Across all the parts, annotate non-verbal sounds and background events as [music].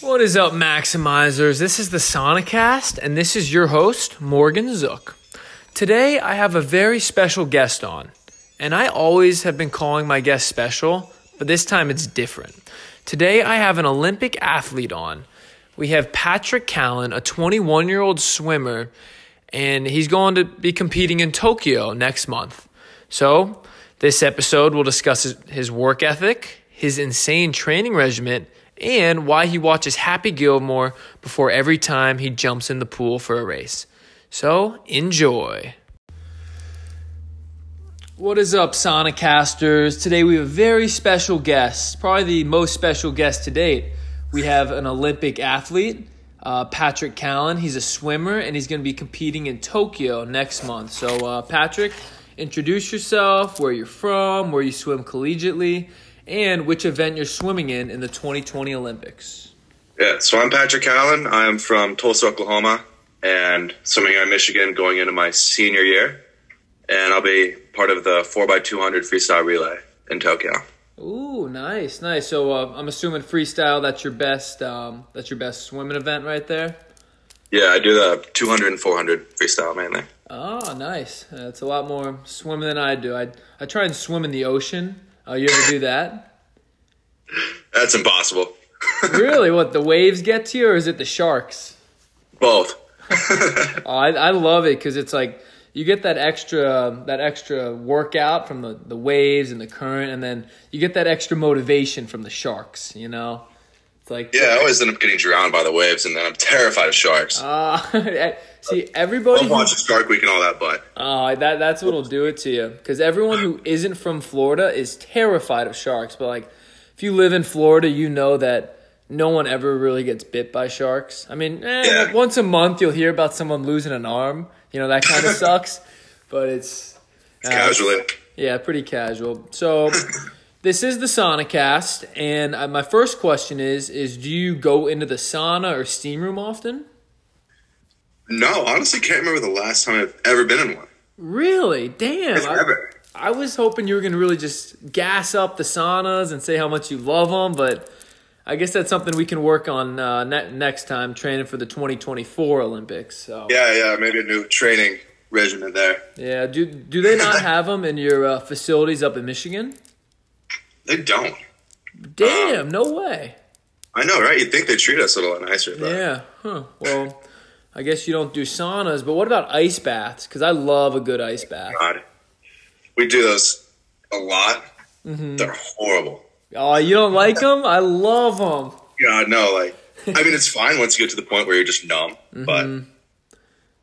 What is up, Maximizers? This is the Sonicast, and this is your host, Morgan Zook. Today, I have a very special guest on, and I always have been calling my guest special, but this time it's different. Today, I have an Olympic athlete on. We have Patrick Callan, a 21 year old swimmer, and he's going to be competing in Tokyo next month. So, this episode will discuss his, work ethic, his insane training regimen, and why he watches Happy Gilmore before every time he jumps in the pool for a race. So, enjoy. What is up, Sonicasters? Today we have a very special guest, probably the most special guest to date. We have an Olympic athlete, uh, Patrick Callan. He's a swimmer and he's going to be competing in Tokyo next month. So, uh, Patrick, introduce yourself, where you're from, where you swim collegiately, and which event you're swimming in in the 2020 Olympics. Yeah, so I'm Patrick Callan. I'm from Tulsa, Oklahoma, and swimming here in Michigan going into my senior year. And I'll be part of the 4x200 freestyle relay in Tokyo. Ooh, nice, nice. So uh, I'm assuming freestyle. That's your best. Um, that's your best swimming event right there. Yeah, I do the 200 and 400 freestyle mainly. Oh, nice. That's a lot more swimming than I do. I I try and swim in the ocean. Uh, you ever do that? That's impossible. [laughs] really? What the waves get to you, or is it the sharks? Both. [laughs] oh, I I love it because it's like you get that extra that extra workout from the, the waves and the current, and then you get that extra motivation from the sharks. You know, it's like Yeah, I always end up getting drowned by the waves, and then I'm terrified of sharks. Uh, [laughs] see, everybody. I'm watching Shark Week and all that, but Oh, that that's what'll do it to you. Because everyone who isn't from Florida is terrified of sharks. But like, if you live in Florida, you know that no one ever really gets bit by sharks. I mean, eh, Yeah. once a month you'll hear about someone losing an arm. You know that kind of [laughs] sucks. But it's uh, casually. yeah, pretty casual. So. This is the sauna cast, and uh, my first question is: Is do you go into the sauna or steam room often? No, honestly, can't remember the last time I've ever been in one. Really? Damn! I- Ever. I was hoping you were going to really just gas up the saunas and say how much you love them, but I guess that's something we can work on uh, ne- next time training for the 2024 Olympics. So Yeah, yeah, maybe a new training regimen there. yeah, do do they not [laughs] have them in your uh, facilities up in Michigan? They don't. Damn, no way. I know, right? You'd think they treat us a little nicer, but Yeah, huh? Well, I guess you don't do saunas, but what about ice baths? Because I love a good ice bath. God. We do those a lot. Mm-hmm. They're horrible. Oh, you don't like them? I love them. God, no, like I mean it's fine once you get to the point where you're just numb, Mm-hmm. but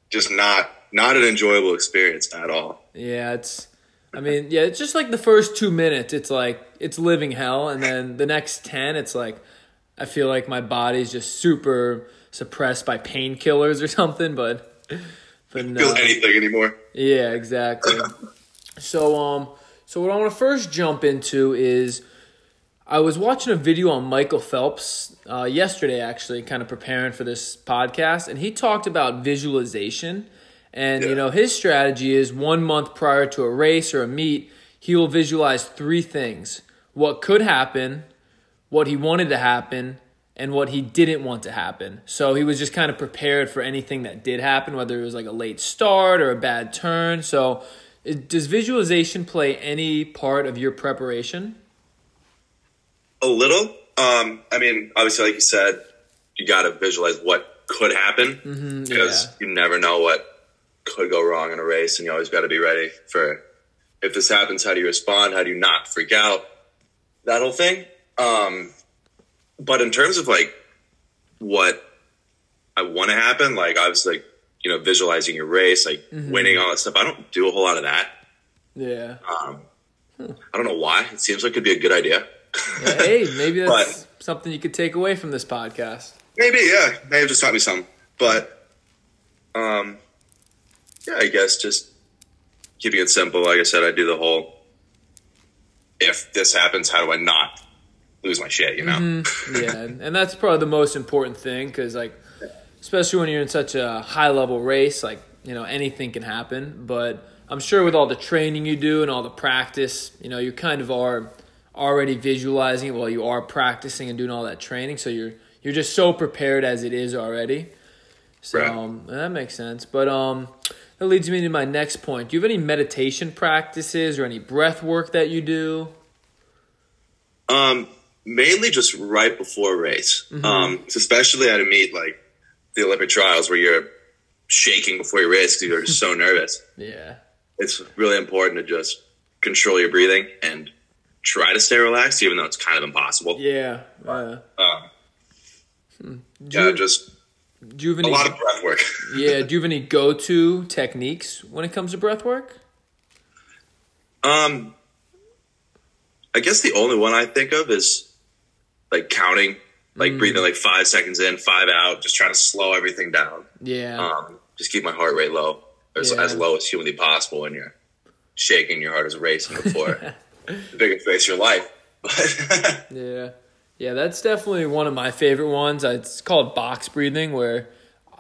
just not not an enjoyable experience at all. Yeah, it's. I mean, yeah, it's just like the first two minutes. It's like it's living hell, and then the next ten, it's like I feel like my body's just super suppressed by painkillers or something. But, but no, Feel anything anymore. yeah, exactly. [laughs] So, um, so what I want to first jump into is I was watching a video on Michael Phelps uh, yesterday, actually, kind of preparing for this podcast, and he talked about visualization. And you know, his strategy is one month prior to a race or a meet, he will visualize three things: what could happen, what he wanted to happen, and what he didn't want to happen. So he was just kind of prepared for anything that did happen, whether it was like a late start or a bad turn. So, it, does visualization play any part of your preparation? A little. Um, I mean, obviously, like you said, you got to visualize what could happen because yeah. you never know what could go wrong in a race, and you always got to be ready for if this happens. How do you respond? How do you not freak out? That whole thing. Um, but in terms of like what I want to happen, like obviously, like you know, visualizing your race, like winning all that stuff. I don't do a whole lot of that. Yeah. Um, I don't know why. It seems like it'd be a good idea. Yeah, hey, maybe [laughs] that's But- something you could take away from this podcast. Maybe, yeah. May have just taught me some. But um yeah, I guess just keeping it simple. Like I said, I do the whole if this happens, how do I not lose lose my shit, you know. Mm-hmm. yeah, [laughs] and that's probably the most important thing because, like, especially when you're in such a high level race, like you know anything can happen. But I'm sure with all the training you do and all the practice, you know, you kind of are already visualizing it while you are practicing and doing all that training. So you're you're just so prepared as it is already. So Right. um, that makes sense. But um, that leads me to my next point. Do you have any meditation practices or any breath work that you do? Um, mainly just right before a race. Mm-hmm. Um, especially at a meet like the Olympic trials where you're shaking before your race because you're just [laughs] so nervous. Yeah. It's really important to just control your breathing and try to stay relaxed, even though it's kind of impossible. Yeah. Uh, Um, do, yeah, you, just do you have a lot of breath work. [laughs] yeah. Do you have any go-to techniques when it comes to breath work? Um, I guess the only one I think of is like counting, like breathing like five seconds in, five out, just trying to slow everything down. Yeah. Um, just keep my heart rate low, as, Yeah. as low as humanly possible when you're shaking, your heart is racing before the biggest race of your life. [laughs] But Yeah. Yeah, that's definitely one of my favorite ones. It's called box breathing where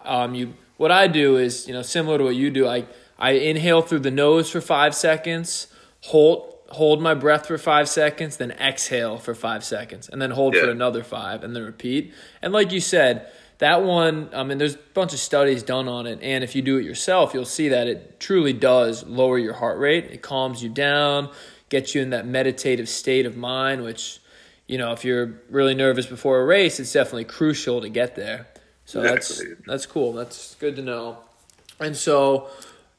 um you what I do is, you know, similar to what you do. I I inhale through the nose for 5 seconds, hold hold my breath for 5 seconds, then exhale for 5 seconds and then hold for another 5 and then repeat. And like you said, that one, I mean, there's a bunch of studies done on it, and if you do it yourself, you'll see that it truly does lower your heart rate. It calms you down, gets you in that meditative state of mind, which, you know, if you're really nervous before a race, it's definitely crucial to get there. So that's that's cool. That's good to know. And so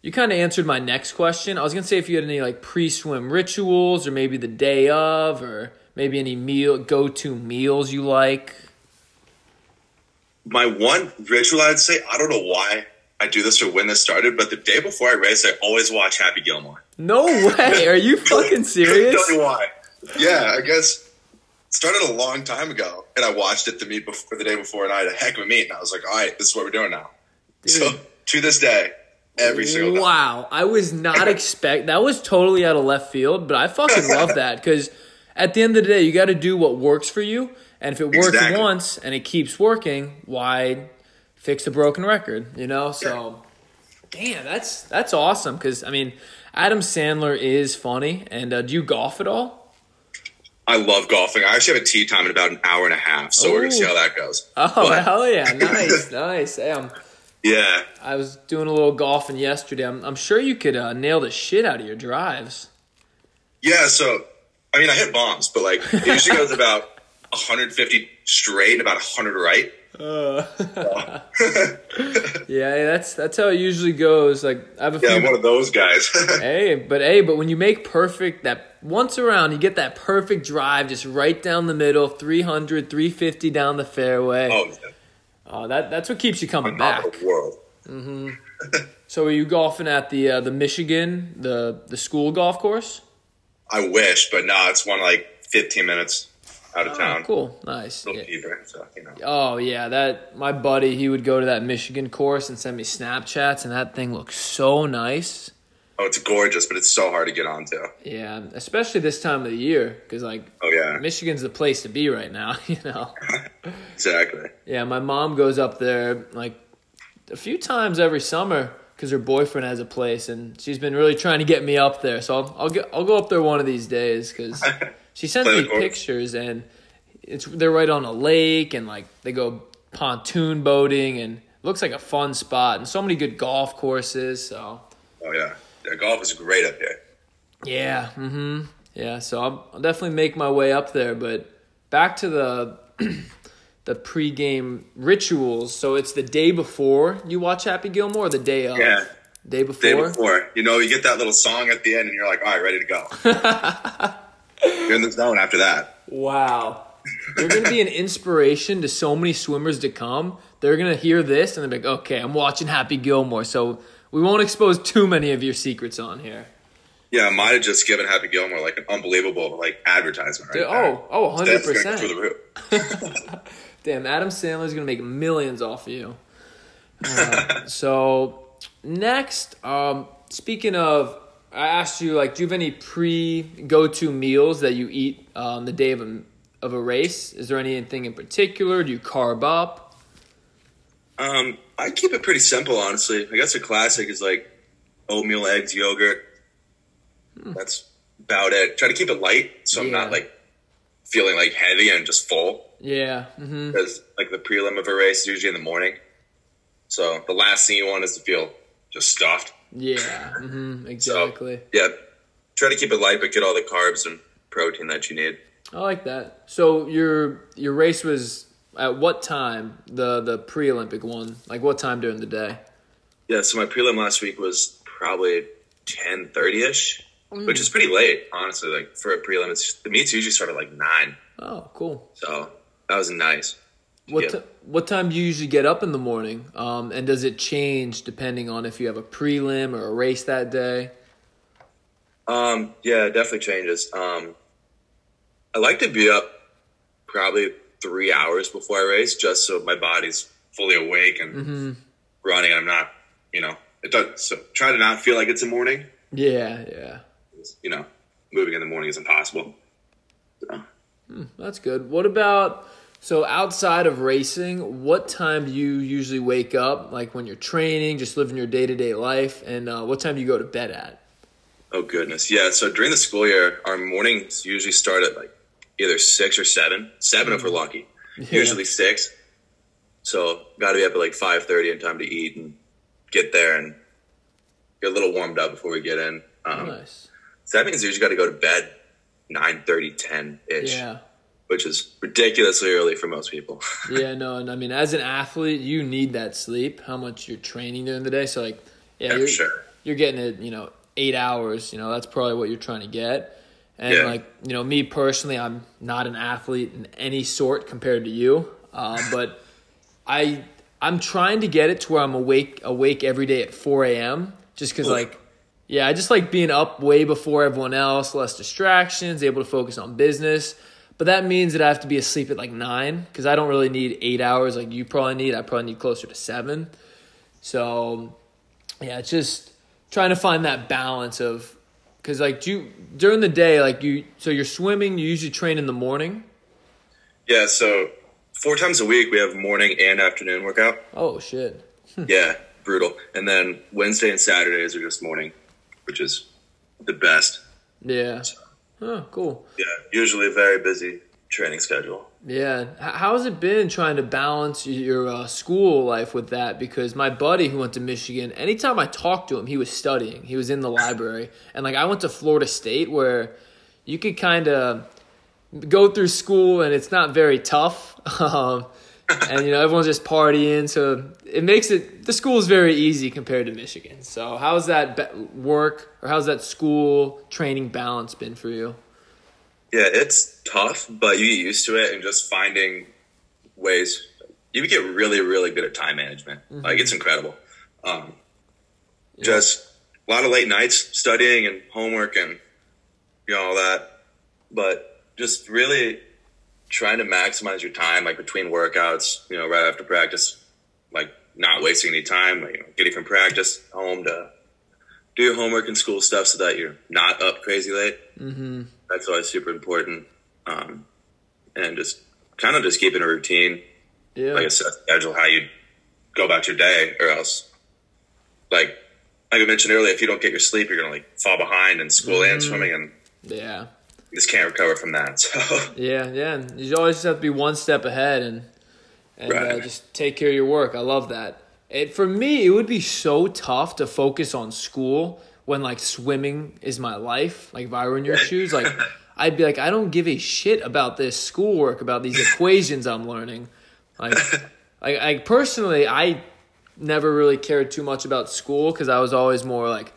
you kind of answered my next question. I was gonna say if you had any like pre-swim rituals, or maybe the day of, or maybe any meal go-to meals you like. my one ritual, I'd say, I don't know why I do this or when this started, but the day before I race, I always watch Happy Gilmore. No way! Are you [laughs] fucking serious? Tell you why. Yeah, I guess it started a long time ago, and I watched it the meet before the day before, and I had a heck of a meet, and I was like, all right, this is what we're doing now. So to this day, every single time. Wow, I was not [laughs] expect that was totally out of left field, but I fucking love [laughs] that because at the end of the day, you got to do what works for you, and if it works Exactly. once and it keeps working, why fix a broken record? You know, so damn, that's that's awesome because I mean, Adam Sandler is funny, and uh, do you golf at all? I love golfing. I actually have a tee time in about an hour and a half, so we're gonna see how that goes. Oh But- [laughs] hell yeah, [laughs] nice, nice. Hey, I'm, Yeah, I was doing a little golfing yesterday. I'm, I'm sure you could uh, nail the shit out of your drives. yeah. So I mean, I hit bombs, but like it usually [laughs] goes about 150 straight, and about 100 right. [laughs] Yeah, that's that's how it usually goes. Like I have a Yeah, few I'm one of those guys. [laughs] Hey, but hey, but when you make perfect that once around, you get that perfect drive just right down the middle, 300, 350 down the fairway. oh, yeah. Oh, that that's what keeps you coming top back. world. So are you golfing at the uh, the Michigan, the the school golf course? I wish, but no, it's one like 15 minutes out of Oh, town. cool. Nice. Yeah. so you know. Oh yeah, that my buddy, he would go to that Michigan course and send me Snapchats and that thing looks so nice. Oh, it's gorgeous, but it's so hard to get onto. Yeah, especially this time of the year cuz like Oh yeah, Michigan's the place to be right now, [laughs] you know. [laughs] exactly. Yeah, my mom goes up there like a few times every summer because her boyfriend has a place, and she's been really trying to get me up there. So I'll I'll, get, I'll go up there one of these days because [laughs] she sends me pictures, and it's they're right on a lake, and like they go pontoon boating, and it looks like a fun spot, and so many good golf courses. So Oh yeah, yeah. Golf is great up there. yeah, mm-hmm. Yeah, so I'll, I'll definitely make my way up there. But back to the [clears throat] the pregame rituals. So it's the day before you watch Happy Gilmore, or the day of. Yeah. Day before. Day before, you know, you get that little song at the end, and you're like, all right, ready to go. [laughs] you're in the zone after that. Wow. You're gonna be an inspiration to so many swimmers to come. They're gonna hear this and they're like, okay, I'm watching Happy Gilmore, so we won't expose too many of your secrets on here. Yeah, I might have just given Happy Gilmore like an unbelievable like advertisement. Right Dude, oh, oh, 100%. That's gonna through the roof. [laughs] Damn, Adam Sandler's gonna make millions off of you. [laughs] Uh, so next, um, speaking of, I asked you like, do you have any pre go to meals that you eat on the day of a of a race? Is there anything in particular? Do you carb up? Um, I keep it pretty simple, honestly. I guess a classic is like oatmeal, eggs, yogurt. That's about it. Try to keep it light, so I'm Hmm. Not like feeling like heavy and just full. Yeah. hmm Because like the prelim of a race is usually in the morning, so the last thing you want is to feel just stuffed. Yeah. hmm So Exactly. yeah, try to keep it light, but get all the carbs and protein that you need. I like that. So your your race was at what time? The the pre Olympic one. Like what time during the day? Yeah, so my prelim last week was probably ten thirty ish, which is pretty late, honestly. Like for a prelim, it's the meets usually start at like nine, Oh, cool. so that was nice. What ti- what time do you usually get up in the morning? Um, and does it change depending on if you have a prelim or a race that day? Um, yeah, it definitely changes. Um, I like to be up probably three hours before I race, just so my body's fully awake and running. I'm not, you know, it does. So try to not feel like it's a morning. Yeah, yeah. You know, moving in the morning is impossible. So, That's good. What about so outside of racing? What time do you usually wake up? Like when you're training, just living your day to day life, and uh, what time do you go to bed at? oh goodness, yeah. So during the school year, our mornings usually start at like either six or seven. Seven if we're lucky. [laughs] Usually six. So got to be up at like five thirty in time to eat and get there and get a little warmed up before we get in. Um, Nice. So that means you usually got to go to bed 9 10 ish, Yeah. Which is ridiculously early for most people. [laughs] Yeah, no, and I mean, as an athlete, you need that sleep. How much you're training during the day, so like, yeah, Yeah, you're, sure. you're getting it. You know, eight hours. You know, that's probably what you're trying to get. And Yeah. like, you know, me personally, I'm not an athlete in any sort compared to you, uh, [laughs] but I I'm trying to get it to where I'm awake awake every day at 4 a.m. Just because like, yeah, I just like being up way before everyone else, less distractions, able to focus on business. But that means that I have to be asleep at like nine because I don't really need eight hours like you probably need. I probably need closer to seven. So, yeah, it's just trying to find that balance of because like do you during the day like you so you're swimming you usually train in the morning. yeah, so four times a week we have morning and afternoon workout. Oh shit. [laughs] yeah, brutal. And then Wednesday and Saturdays are just morning, which is the best. Yeah. Oh, cool. Yeah, usually very busy training schedule. Yeah. How has it been trying to balance your uh, school life with that? Because my buddy who went to Michigan, anytime I talked to him, he was studying. He was in the library. And like I went to Florida State where you could kind of go through school and it's not very tough. [laughs] Um, and you know everyone's just partying, so it makes it the school is very easy compared to Michigan. So how's that be- work or how's that school training balance been for you? Yeah, it's tough, but you get used to it and just finding ways. You get really, really good at time management. Like it's incredible. Um, Just a lot of late nights studying and homework and you know all that, but just really trying to maximize your time, like between workouts. You know, right after practice, like not wasting any time. Like, you know, getting from practice home to do your homework and school stuff so that you're not up crazy late Mm-hmm. that's always super important. Um, and just kind of just keeping a routine, Yeah. like a set schedule, how you go about your day, or else, like like I mentioned earlier, if you don't get your sleep, you're gonna like fall behind in school and swimming, and yeah. Just can't recover from that. [laughs] So Yeah, yeah. You always just have to be one step ahead and and uh, just take care of your work. I love that. It for me, it would be so tough to focus on school when like swimming is my life. Like if I were in your [laughs] shoes, like I'd be like, I don't give a shit about this schoolwork, about these [laughs] equations I'm learning. Like, like, like personally, I never really cared too much about school because I was always more like,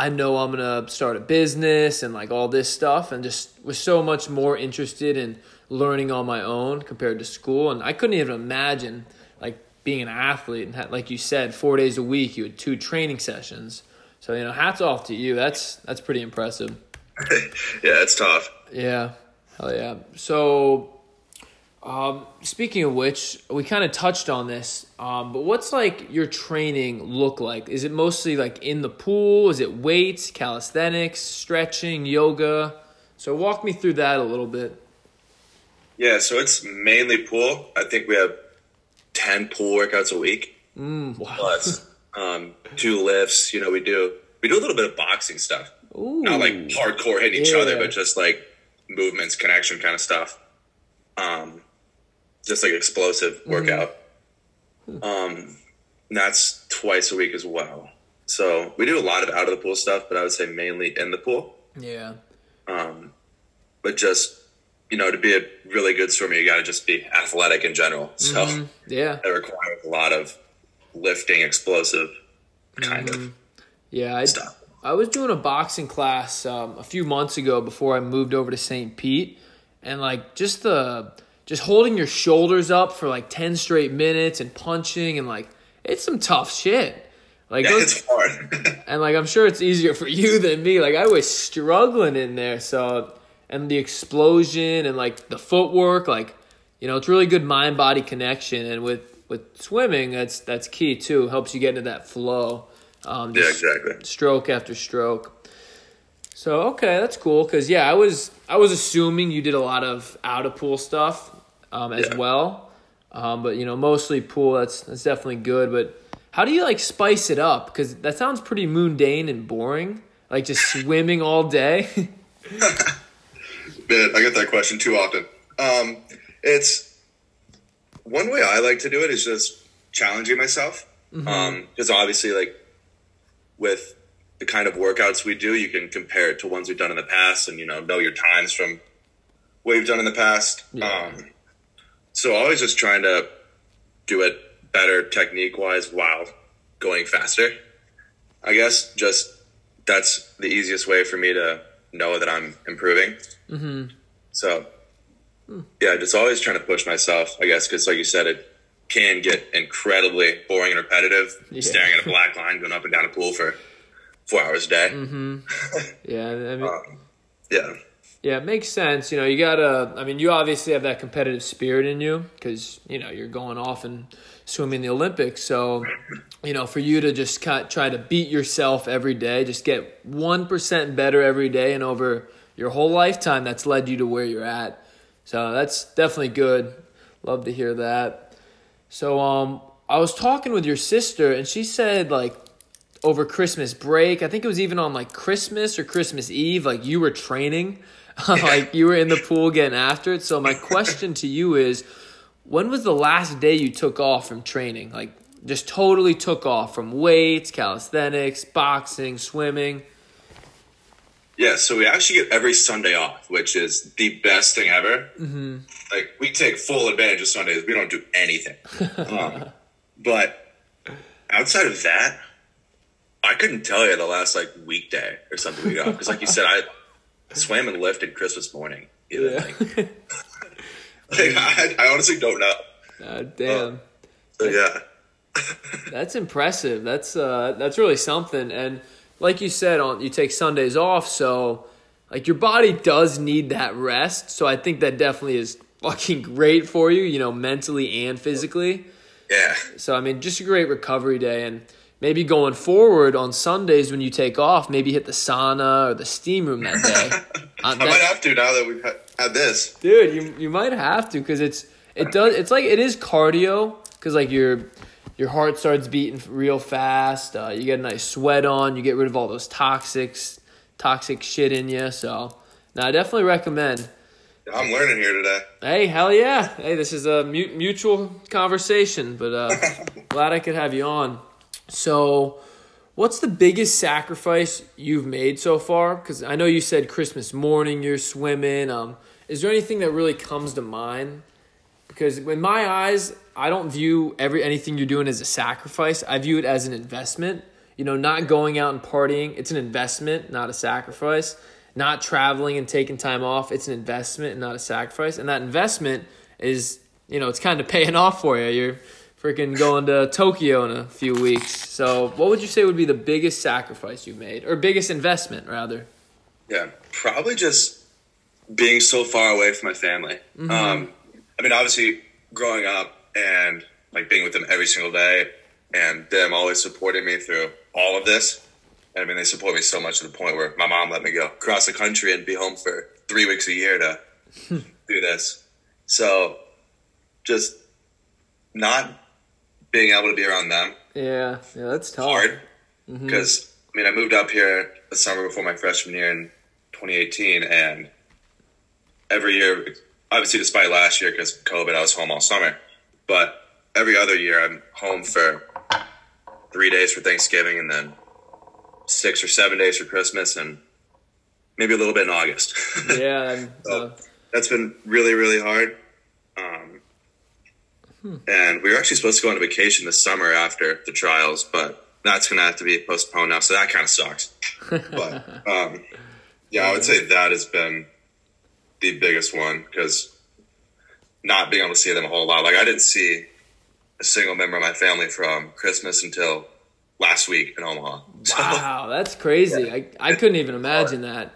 I know I'm gonna start a business and like all this stuff, and just was so much more interested in learning on my own compared to school. And I couldn't even imagine like being an athlete and had, like you said, four days a week, you had two training sessions. So you know, hats off to you. That's that's pretty impressive. [laughs] yeah, it's tough. Yeah, hell yeah. So, um, speaking of which, we kind of touched on this, um, but what's like your training look like? Is it mostly like in the pool? Is it weights, calisthenics, stretching, yoga? So walk me through that a little bit. Yeah, so it's mainly pool. I think we have ten pool workouts a week. Mm, wow. Plus um, two lifts. You know, we do we do a little bit of boxing stuff. Ooh. Not like hardcore hitting each other, but just like movements, connection kind of stuff. Um, just like explosive Mm-hmm. workout. Um, that's twice a week as well. So we do a lot of out of the pool stuff, but I would say mainly in the pool. Yeah. Um, but just you know, to be a really good swimmer, you got to just be athletic in general. So Mm-hmm. Yeah. it requires a lot of lifting, explosive kind Mm-hmm. of Yeah. I, stuff. I was doing a boxing class um, a few months ago before I moved over to St. Pete, and like just the just holding your shoulders up for like ten straight minutes and punching and like it's some tough shit. Like Yeah, those, it's hard. [laughs] and like I'm sure it's easier for you than me. Like I was struggling in there, so and the explosion and like the footwork, like you know, it's really good mind body connection. And with with swimming, that's that's key too. Helps you get into that flow. Um, yeah, exactly. stroke after stroke. So okay, that's cool. Cause yeah, I was I was assuming you did a lot of out of pool stuff um, as Yeah. well, um, but you know mostly pool. That's that's definitely good. But how do you like spice it up? Because that sounds pretty mundane and boring. Like just [laughs] swimming all day. [laughs] Man, I get that question too often. Um, it's one way I like to do it is just challenging myself. Because obviously, like with the kind of workouts we do, you can compare it to ones we've done in the past, and you know know your times from what you've done in the past. Yeah. Um, so always just trying to do it better technique wise while going faster. I guess just that's the easiest way for me to know that I'm improving. Mm-hmm. So, yeah, just always trying to push myself, I guess, because like you said, it can get incredibly boring and repetitive, Yeah. staring at a black line, going up and down a pool for four hours a day. [laughs] yeah, I mean, Um, yeah, Yeah, it makes sense. You know, you gotta. I mean, you obviously have that competitive spirit in you because you know you're going off and swimming the Olympics. So, you know, for you to just try to beat yourself every day, just get one percent better every day, and over your whole lifetime, that's led you to where you're at. So that's definitely good. Love to hear that. So, um, I was talking with your sister, and she said like over Christmas break. I think it was even on like Christmas or Christmas Eve. Like you were training, [laughs] like you were in the pool getting after it. So my [laughs] question to you is, when was the last day you took off from training? Like just totally took off from weights, calisthenics, boxing, swimming. yeah. So we actually get every Sunday off, which is the best thing ever. Mm-hmm. Like we take full advantage of Sundays. We don't do anything. [laughs] um, but outside of that, I couldn't tell you the last like weekday or something we got because, like you said, I swam and lifted Christmas morning. Even like, like, I, I honestly don't know. Uh, damn. So yeah, [laughs] That's impressive. That's uh that's really something. And like you said, on you take Sundays off, so like your body does need that rest. So I think that definitely is fucking great for you, you know, mentally and physically. yeah. So I mean, just a great recovery day and maybe going forward on Sundays when you take off, maybe hit the sauna or the steam room that day. [laughs] Uh, I might have to now that we've had, had this. dude you you might have to because it's it does it's like it is cardio because like your your heart starts beating real fast uh, you get a nice sweat on you get rid of all those toxics toxic shit in you so no i definitely recommend I'm learning here today. hey hell yeah hey this is a mu- mutual conversation but uh [laughs] glad i could have you on so what's the biggest sacrifice you've made so far? Because i know you said christmas morning you're swimming um is there anything that really comes to mind? Because in my eyes i don't view every anything you're doing as a sacrifice. I view it as an investment. You know not going out and partying it's an investment not a sacrifice. Not traveling and taking time off it's an investment and not a sacrifice. And that investment is you know it's kind of paying [laughs] off for you. You're freaking going to tokyo in a few weeks so what would you say would be the biggest sacrifice you've made or biggest investment rather Yeah, probably just being so far away from my family. Um, I mean, obviously, growing up and like being with them every single day, and them always supporting me through all of this. I mean, they support me so much to the point where my mom let me go across the country and be home for three weeks a year to [laughs] do this. So just not being able to be around them Yeah, yeah, that's tough. hard because I mean I moved up here the summer before my freshman year in 2018, and every year, obviously despite last year because COVID, I was home all summer, but every other year I'm home for three days for Thanksgiving and then six or seven days for Christmas and maybe a little bit in August. [laughs] Yeah, and, uh, that's been really, really hard. Um, And we were actually supposed to go on a vacation this summer after the trials, but that's going to have to be postponed now. So that kind of sucks. [laughs] but um, yeah, I would say that has been the biggest one because not being able to see them a whole lot. Like I didn't see a single member of my family from Christmas until last week in Omaha. [laughs] So, wow, that's crazy. I, I couldn't even imagine that.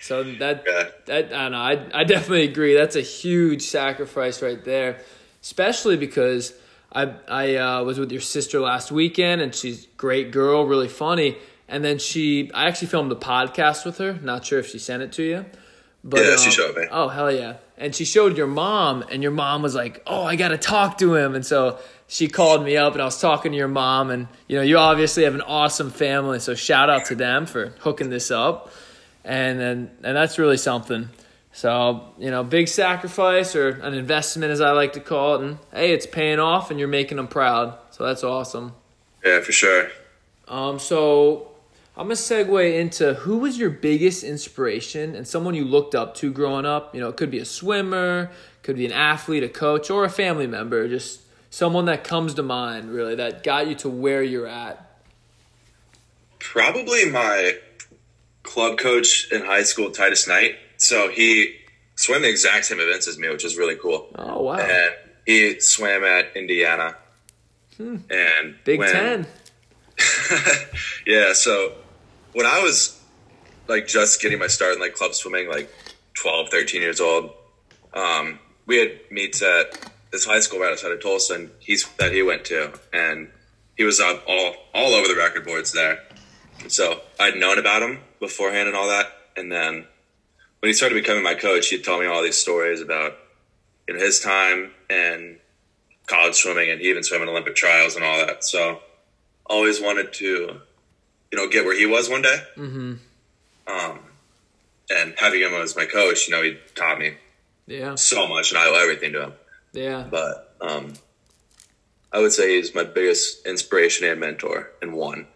So [laughs] that Yeah. that I don't know. I I definitely agree. That's a huge sacrifice right there, especially because I I uh, was with your sister last weekend and she's a great girl, really funny. And then she, I actually filmed a podcast with her. Not sure if she sent it to you, but Yeah, she um, showed me. Oh hell yeah! And she showed your mom, and your mom was like, "Oh, I got to talk to him." And so she called me up, and I was talking to your mom, and you know, you obviously have an awesome family, so shout out to them for hooking this up, and then and that's really something. So you know, big sacrifice or an investment, as I like to call it, and hey, it's paying off, and you're making them proud. So that's awesome. yeah, for sure. Um, so I'm gonna segue into who was your biggest inspiration and someone you looked up to growing up. You know, it could be a swimmer, could be an athlete, a coach, or a family member. Just someone that comes to mind, really, that got you to where you're at. Probably my club coach in high school, Titus Knight. So he swam the exact same events as me, which is really cool. Oh wow, And he swam at Indiana. And Hmm. Big when- Ten. [laughs] yeah, so when I was like just getting my start in like club swimming, like 12, 13 years old, um, we had meets at this high school right outside of Tulsa, and he's that he went to, and he was up all all over the record boards there. So I'd known about him beforehand and all that, and then when he started becoming my coach, he'd tell me all these stories about you know his time and college swimming, and he even swam in Olympic trials and all that. So always wanted to, you know, get where he was one day. Mm-hmm. Um, and having him as my coach, you know, he taught me Yeah, so much, and I owe everything to him. yeah, But um, I would say he's my biggest inspiration and mentor, and one.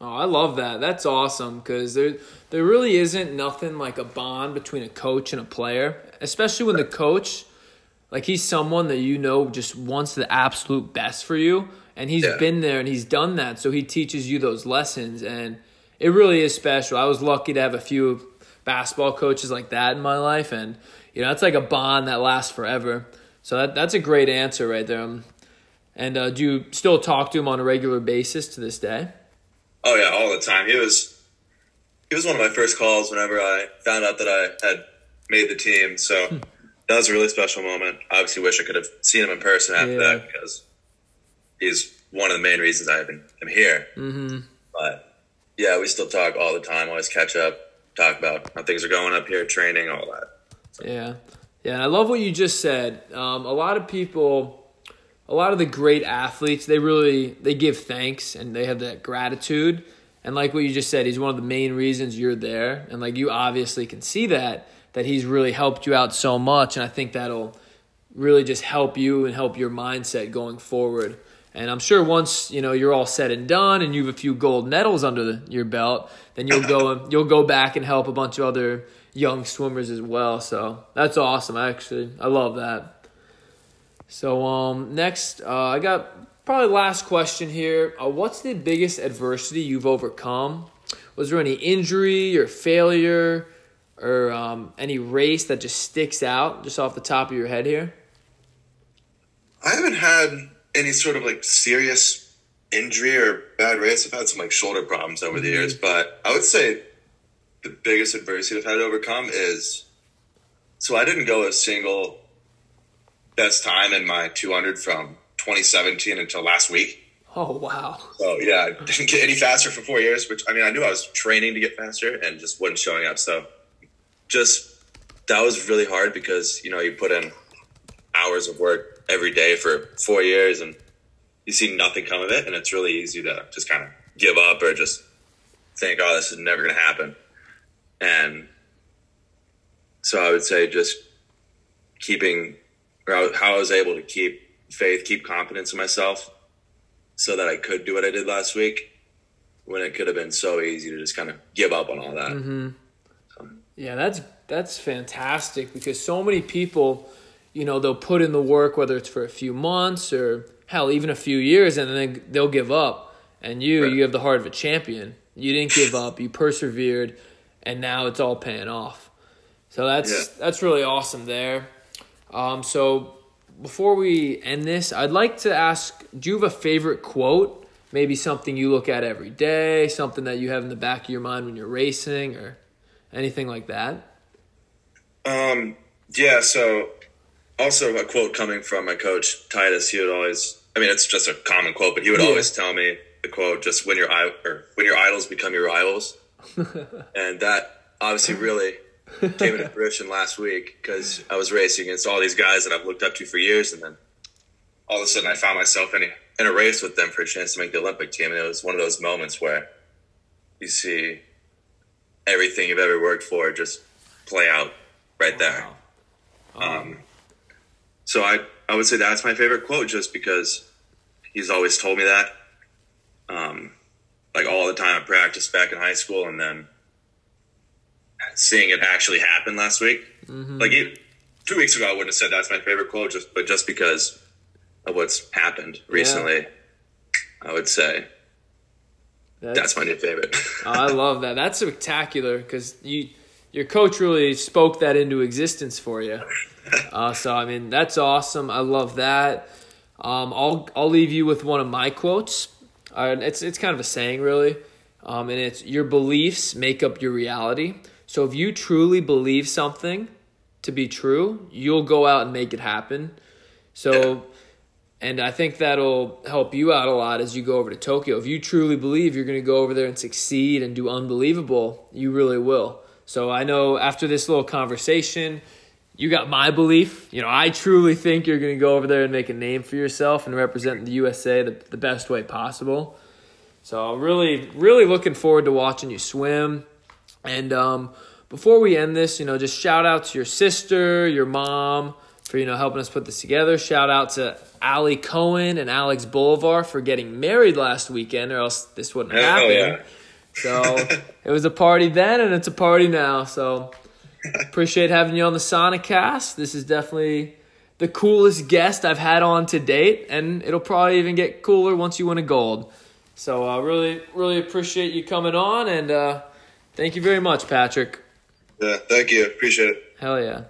Oh, I love that. That's awesome because there there really isn't nothing like a bond between a coach and a player, especially when the coach, like he's someone that you know just wants the absolute best for you, and he's Yeah. been there and he's done that, so he teaches you those lessons, and it really is special. I was lucky to have a few basketball coaches like that in my life, and you know that's like a bond that lasts forever. So that that's a great answer right there. Um, And uh, do you still talk to him on a regular basis to this day? Oh yeah, all the time. He was he was one of my first calls whenever I found out that I had made the team. So that was a really special moment. I obviously wish I could have seen him in person after Yeah. that because he's one of the main reasons I am am here. Mm-hmm. But yeah, we still talk all the time. Always catch up, talk about how things are going up here, training, all that. Yeah, yeah. And I love what you just said. Um, a lot of people, a lot of the great athletes, they really they give thanks and they have that gratitude. And like what you just said, he's one of the main reasons you're there. And like you obviously can see that that he's really helped you out so much. And I think that'll really just help you and help your mindset going forward. And I'm sure once you know you're all said and done, and you have a few gold medals under the, your belt, then you'll go [coughs] you'll go back and help a bunch of other young swimmers as well. So that's awesome. Actually, I love that. So um, next, uh, I got probably last question here. Uh, what's the biggest adversity you've overcome? Was there any injury or failure or um, any race that just sticks out just off the top of your head here? I haven't had any sort of like serious injury or bad race. I've had some like shoulder problems over the years, but I would say the biggest adversity I've had to overcome is so I didn't go a single best time in my 200 from 2017 until last week. Oh wow! So yeah, I didn't get any faster for four years, which I mean, I knew I was training to get faster and just wasn't showing up. So just that was really hard because, you know, you put in hours of work every day for four years and you see nothing come of it. And it's really easy to just kind of give up or just think, oh, this is never going to happen. And so I would say just keeping, how I was able to keep faith, keep confidence in myself so that I could do what I did last week when it could have been so easy to just kind of give up on all that. Mm-hmm. So. Yeah, that's that's fantastic because so many people, you know, they'll put in the work whether it's for a few months or hell even a few years and then they'll give up. And you, right. you have the heart of a champion. You didn't give [laughs] up. You persevered, and now it's all paying off. So that's yeah. that's really awesome there. Um, so before we end this, I'd like to ask: Do you have a favorite quote? Maybe something you look at every day, something that you have in the back of your mind when you're racing, or anything like that. Um. Yeah. So, also a quote coming from my coach Titus. He would always. I mean, it's just a common quote, but he would yeah. always tell me the quote: "Just when your or when your idols become your rivals," [laughs] and that obviously really came into fruition last week because I was racing against all these guys that I've looked up to for years, and then all of a sudden I found myself in a, in a race with them for a chance to make the Olympic team, and it was one of those moments where you see everything you've ever worked for just play out right there. Wow. Um, so I I would say that's my favorite quote, just because he's always told me that um, like all the time at practice back in high school, and then seeing it actually happen last week. Mm-hmm. Like it, two weeks ago, I wouldn't have said that's my favorite quote, just but just because of what's happened recently, yeah. I would say that's, that's my new favorite. [laughs] oh, I love that. That's spectacular because you your coach really spoke that into existence for you. [laughs] Uh, so I mean, that's awesome. I love that. Um, I'll I'll leave you with one of my quotes. Uh, it's it's kind of a saying, really, um, and it's your beliefs make up your reality. So if you truly believe something to be true, you'll go out and make it happen. So, and I think that'll help you out a lot as you go over to Tokyo. If you truly believe you're going to go over there and succeed and do unbelievable, you really will. So I know after this little conversation, you got my belief. You know, I truly think you're going to go over there and make a name for yourself and represent the USA the, the best way possible. So, I'm really, really looking forward to watching you swim. And um, before we end this, you know, just shout out to your sister, your mom for, you know, helping us put this together. Shout out to Ali Cohen and Alex Bolivar for getting married last weekend, or else this wouldn't happen. Yeah. So it was a party then, and it's a party now. So Appreciate having you on the Sonicast. This is definitely the coolest guest I've had on to date, and it'll probably even get cooler once you win a gold. So I uh, really, really appreciate you coming on, and uh, thank you very much, Patrick. Yeah, thank you. Appreciate it. Hell yeah.